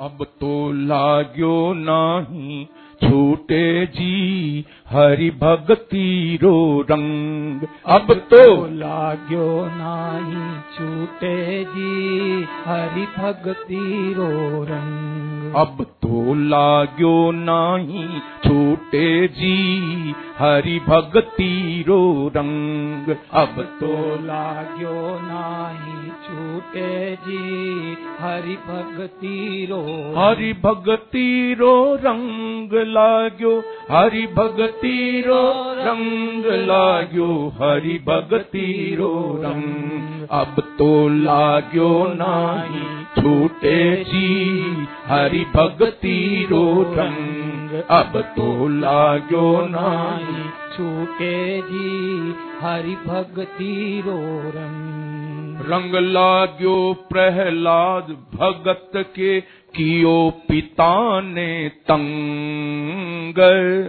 अब तो लाग्यो नाही। छूटे जी हरि भक्ति रो रंग। अब तो लाग्यो नाही छूटे जी हरि भक्ति रो रंग। अब तो लाग्यो नाही छूटे जी हरि भक्ति रो रंग। अब तो लाग्यो नाही छूटे जी हरि भक्ति रो हरि भक्ति रो रंग लाग्यो, हरि भक्ति रो रंग लाग्यो, हरि भक्ति रो रंग। अब तो लाग्यो नाही, छूटे जी, हरि भक्ति रो रंग। अब तो लाग्यो नाही, छूटे जी, हरि भक्ति रो रंग। रंग लाग्यो प्रहलाद भगत के कियो पिता ने तंग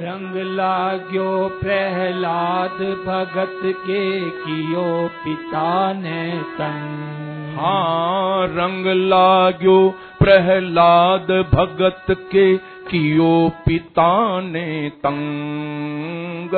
रंग लाग्यो प्रहलाद भगत के कियो पिता ने तंग। हाँ रंग लाग्यो प्रहलाद भगत के कियो पिता ने तंग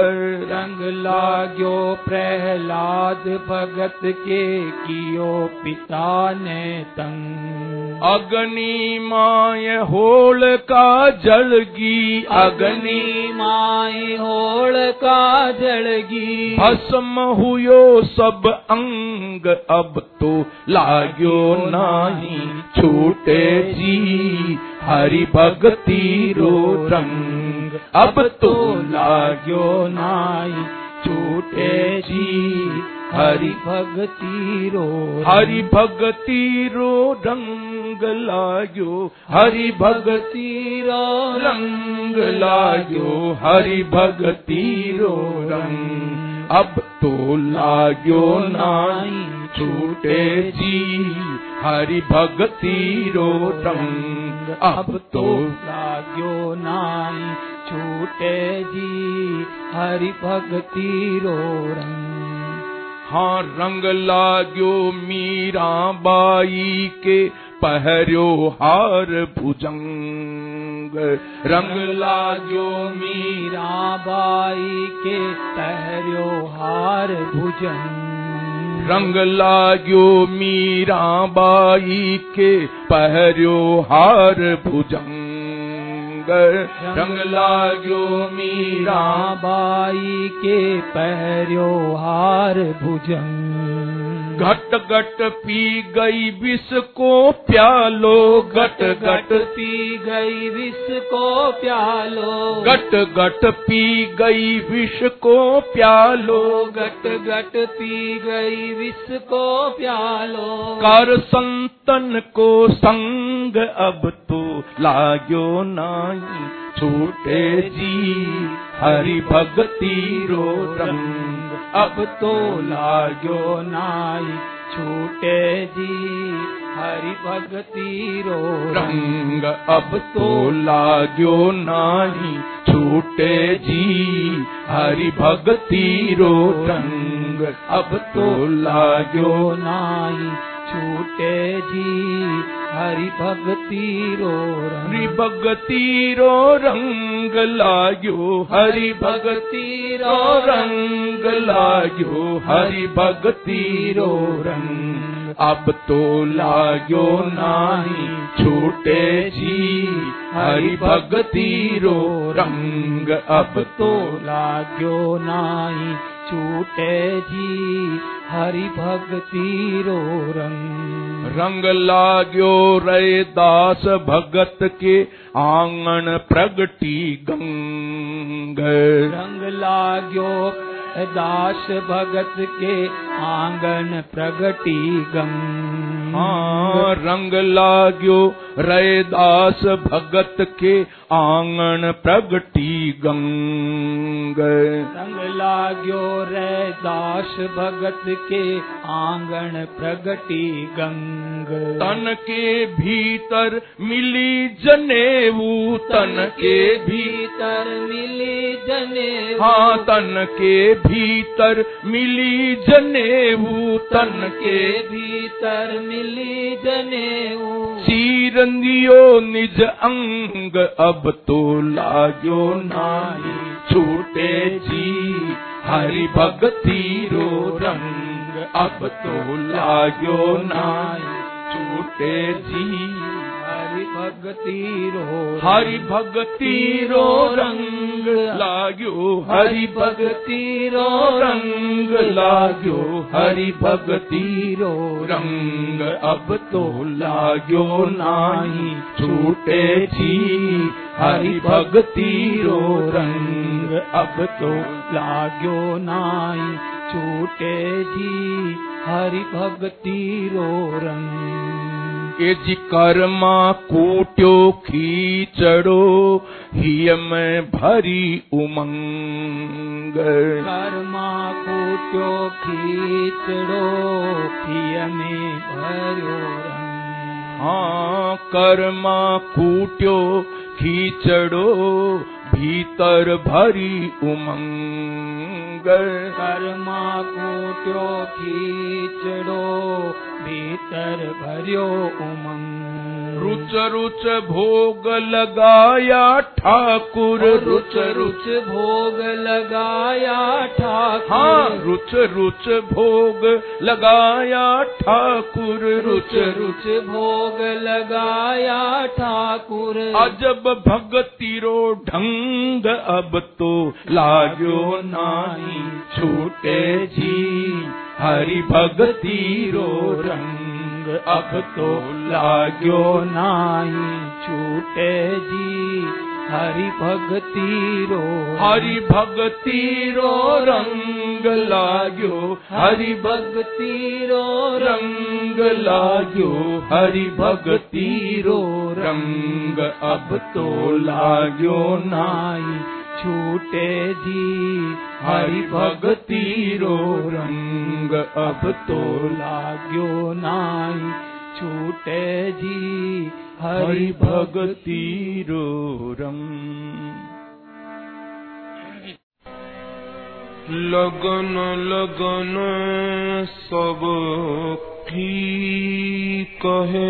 रंग लाग्यो प्रहलाद भगत के कियो पिता ने तंग। अग्नि माय होल का जलगी। अग्नि माय होल का जलगी। भस्म हुयो सब अंग। अब तो लाग्यो नाही छूटे जी। हरि भक्ति रो रंग अब तो लाग्यो नाई, छूटे जी हरि भक्ति रो हरि भक्ति रो रंग लाग्यो हरि भक्ति रो रंग लाग्यो हरि भक्ति रो रंग। अब तो लाग्यो नाई, छूटे जी हरि भक्ति रो रंग। अब तो लाग्यो नाई छूटे जी हरि भक्ति रो रंग। हाँ रंग लाग्यो मीरा बाई के पहर्यो हार भुजंग। रंग लाग्यो मीरा बाई के पहर्यो हार भुजंग। रंग लाग्यो मीरा बाई के, पहरियो हार भुजंग रंग लाग्यो मीरा बाई के, पहरियो हार भुजंग घट घट पी गई विष को प्यालो घट घट पी गई विष को प्यालो। घट घट पी गई विष को प्यालो। घट घट पी गई विष को प्यालो। कर संतन को संग अब तो लाग्यो नाई छूटे जी हरि भक्ति रो रंग अब तो लाग्यो नाई छूटे जी हरि भक्ति रो रंग। अब तो लाग्यो नाई छूटे जी हरि भक्ति रो रंग। अब तो लाग्यो नाई छूटे जी। हरि भक्ति रो हरि भक्ति रो रंग लाग्यो हरि भक्ति रो रंग लाग्यो हरि भक्ति रो रंग। अब तो लाग्यो नाही। छूटे जी। हरि भक्ति रो रंग। अब तो लाग्यो नाई छूटे जी हरि भक्ति रो रंग। रंग लाग्यो रे दास भगत के आँगन प्रगटी गंग रंग लाग्यो दास भगत के आँगन प्रगटी गंग। हाँ रंग लाग्यो रे दास भगत के आँगन प्रगटी गंग रंग लाग्यो रे दास भगत के आँगन प्रगटी गंग। तन के भीतर मिली जनेऊ तन के भीतर मिली जने हाँ तन के भीतर मिली जनेऊ तन के। भीतर मिली जनेऊ। सीरंदियो निज अंग अब तो लाग्यो नाही। छूटे जी हरि भक्ति रो रंग अब तो लाग्यो नाही। छूटे जी भक्ति रो हरि भक्ति रो रंग लाग्यो। हरि भक्ति रो रंग लाग्यो। हरि भक्ति रो रंग अब तो लाग्यो नाही। छूटे जी हरि भक्ति रो रंग अब तो लाग्यो नाई छूटे जी हरि भक्ति रो रंग ए जी कर्मा कूट्यो खीचड़ो हिय में भरी उमंग कर्मा कूट्यो खीचड़ो पिय में रंग हाँ कर्मा कूट्यो खीचड़ो भीतर भरी उमंग कर्मा कूट्यो खीचड़ो भीतर भर्यो उमंग रुच रुच भोग लगाया ठाकुर रुच रुच भोग लगाया ठाकुर। हाँ रुच रुच भोग लगाया ठाकुर रुच रुच भोग लगाया ठाकुर। अजब भक्ति रो ढंग अब तो लाग्यो नाही छूटे जी। हरि भगतीरो रंग अब तो लाग्यो नाई छूटे जी। हरि भक्ति रो। हरि भक्ति रो रंग लाग्यो। हरि भक्ति रो रंग लाग्यो। हरि भक्ति रो रंग अब तो लाग्यो नाई। छूटे जी हरि भक्ति रो रंग अब तो लाग्यो नाई। छूटे जी हरि भक्ति रो रंग लगन लगन सब की कहे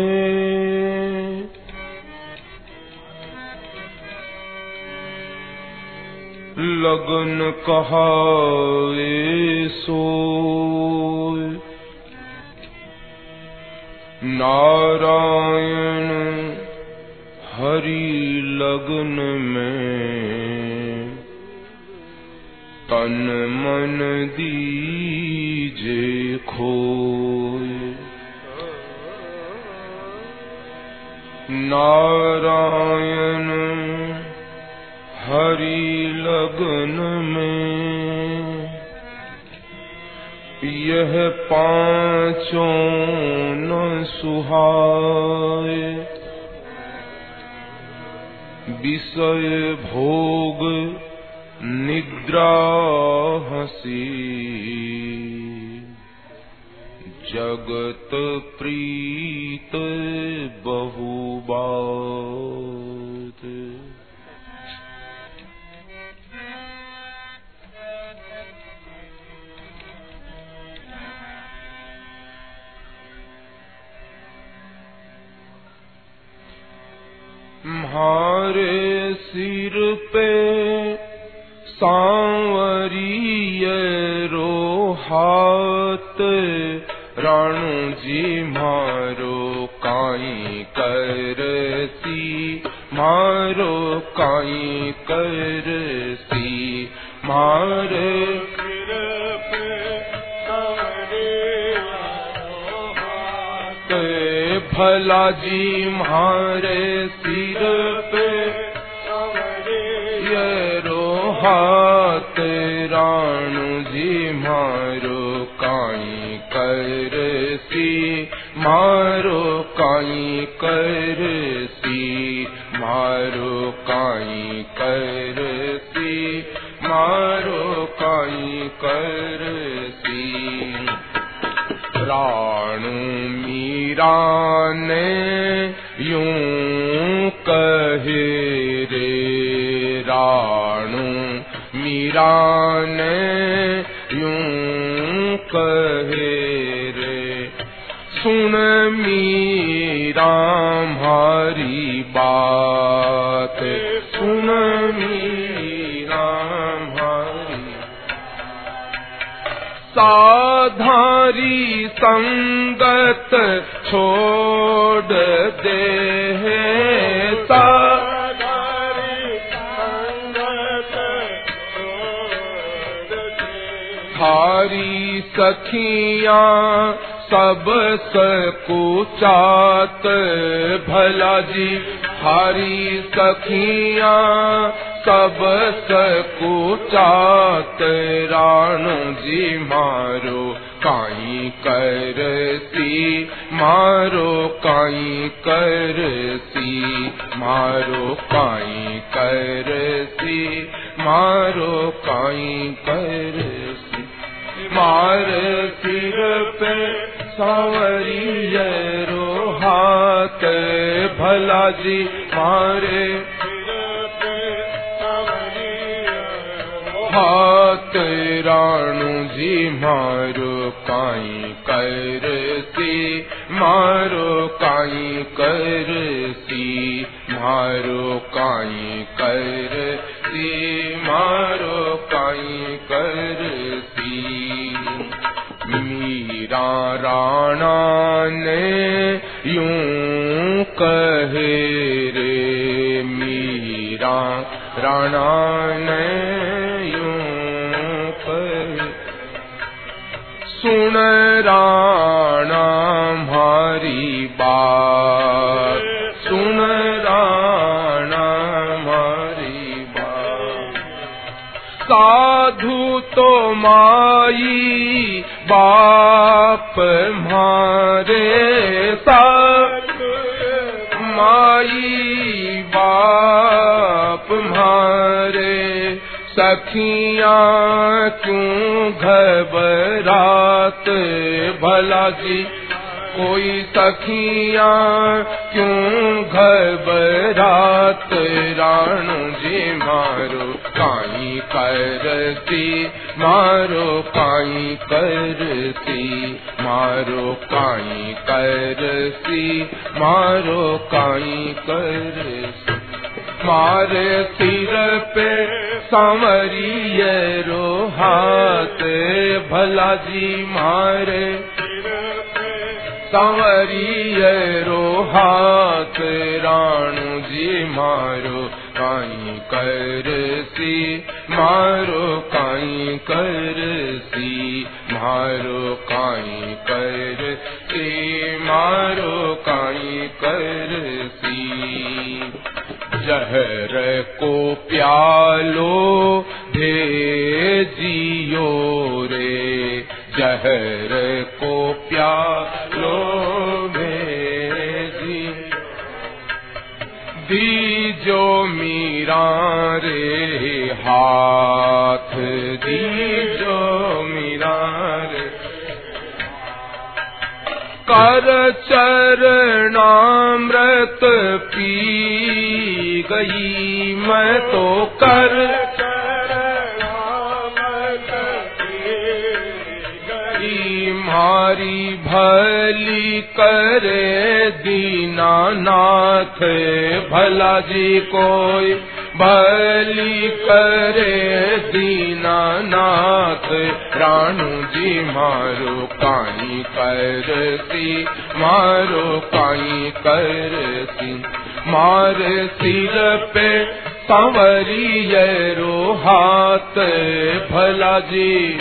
लगन कहा सो नारायण हरि लगन में तन मन दीजे खोए। नारायण हरि लगन में यह पाँचों न सुहाए। विषय भोग निद्रा हसी। जगत प्रीत बहुबात। म्हारे सिर पे हाथ राणू मारो काई करसी मारो काई करसी मारे भला जी मारे सिर पे। ये रो हाथ राणू जी मारो काई करसी मारो काई करसी मारो काई करसी मारो काई करसी राणू मीरा ने यूँ कहे रे राणू मीरा ने यूँ कहे रे। सुन मीरा हमारी बात, सुन मीरा साधारी संगत छोड़ दे हारी सखियां सब सकुचात। भला जी हारी सखियां सब सकुचात राणू जी मारो, काई करती, मारो, काई करती, मारो, काई करती, मारो, काई करती। मार सिर पे सांवरियरो हाथ, भला जी मारे हाथ राणू जी मारो काई करती, मारो काई करती, मारो काई करती, मारो काई करती। मीरा राणा ने यूँ कहे रे, मीरा राणा ने सुन राणा हमारी बात सुन राणा हमारी बात साधु तो माई बाप मारे। सखियाँ, क्यों घबरात भला जी? कोई सखियाँ, क्यों घबरात? राणू जी मारो काई करती, मारो काई करती, मारो काई करती, मारो काई करती। मारे सिर पे सांवरियरो हाथ भला जी मारे। सांवरियरो हाथ राणू जी मारो, काई करसी, मारो, काई करसी, मारो, काई करसी, मारो, काई करसी। जहर को प्यालो भेजियो रे। जहर को प्यालो भेजी दीजो मीरा रे हाथ दीजो मीरा रे। कर चरणामृत पी गई, मैं तो कर। मारी भली करे दीनानाथ, भला जी कोई भली करे दीनानाथ। राणू जी, मारो काई करती, मारो काई करती। मार सिर पे सांवरियरो हाथ, भला जी।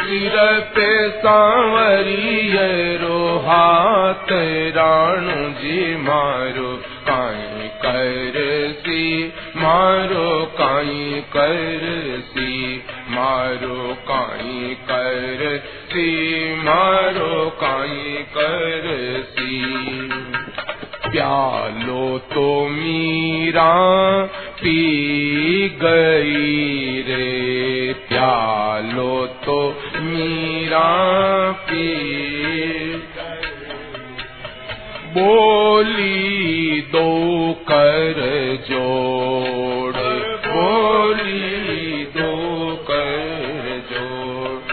सिर पे सांवरियरो हाथ, राणू जी मारो काई कर सी, मारो काई करसी मारो काई करसी मारो काई करसी प्यालो तो मीरा पी गई रे। प्यालो तो मीरा पी बोली दो कर जोड़। बोली दो कर जोड़।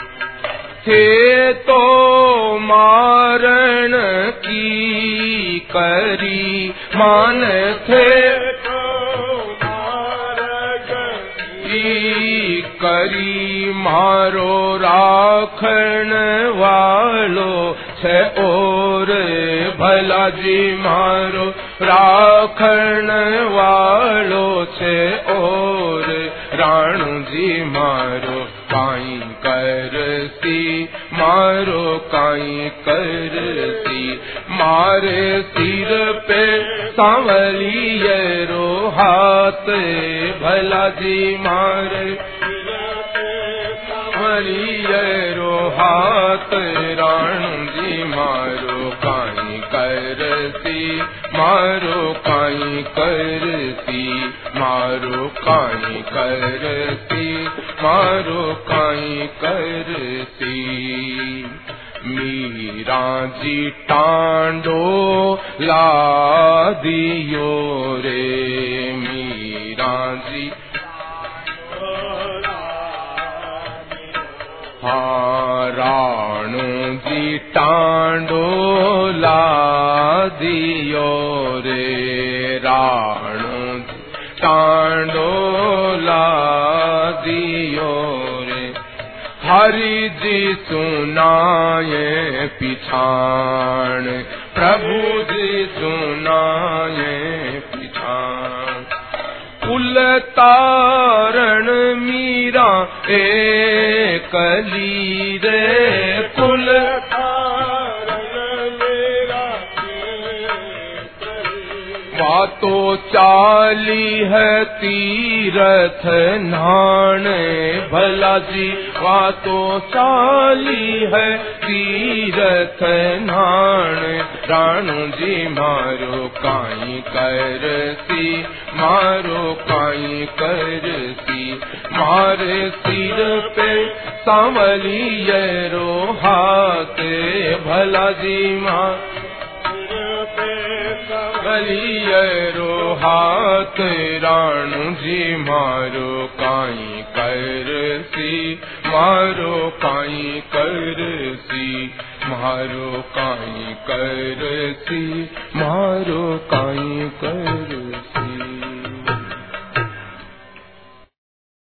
थे तो मारण करी मान थे करी मारो राखण वालो से और भला जी मारो राखण वालो से मारो काई करती, मारे सिर पे सांवलिए रो हाथ, भला जी मारे सांवलिए रो हाथ राण जी मारो काई करती, मारो काई करती। मारो काई करती, मारो काई करती। मीरा जी टांडो ला दियो रे, मीरा जी। हाँ जी टांडो ला दियो रे, राणू टांडो दियो रे। हरि जी सुनाए पिछाण। प्रभु जी सुनाए पिछाण। कुल तारण मीरा ए कली रे कुल तो चाली है तीरथ नाने भला जी वा तो चाली है तीरथ नान राणू जी मारो काई करती, मारो काई करती। मारे सिर पे सांवली रो हाथ। भला जी मार गलियरो हाथ राणू जी मारो काई करसी, मारो काई करसी, मारो काई करसी, मारो काई करसी।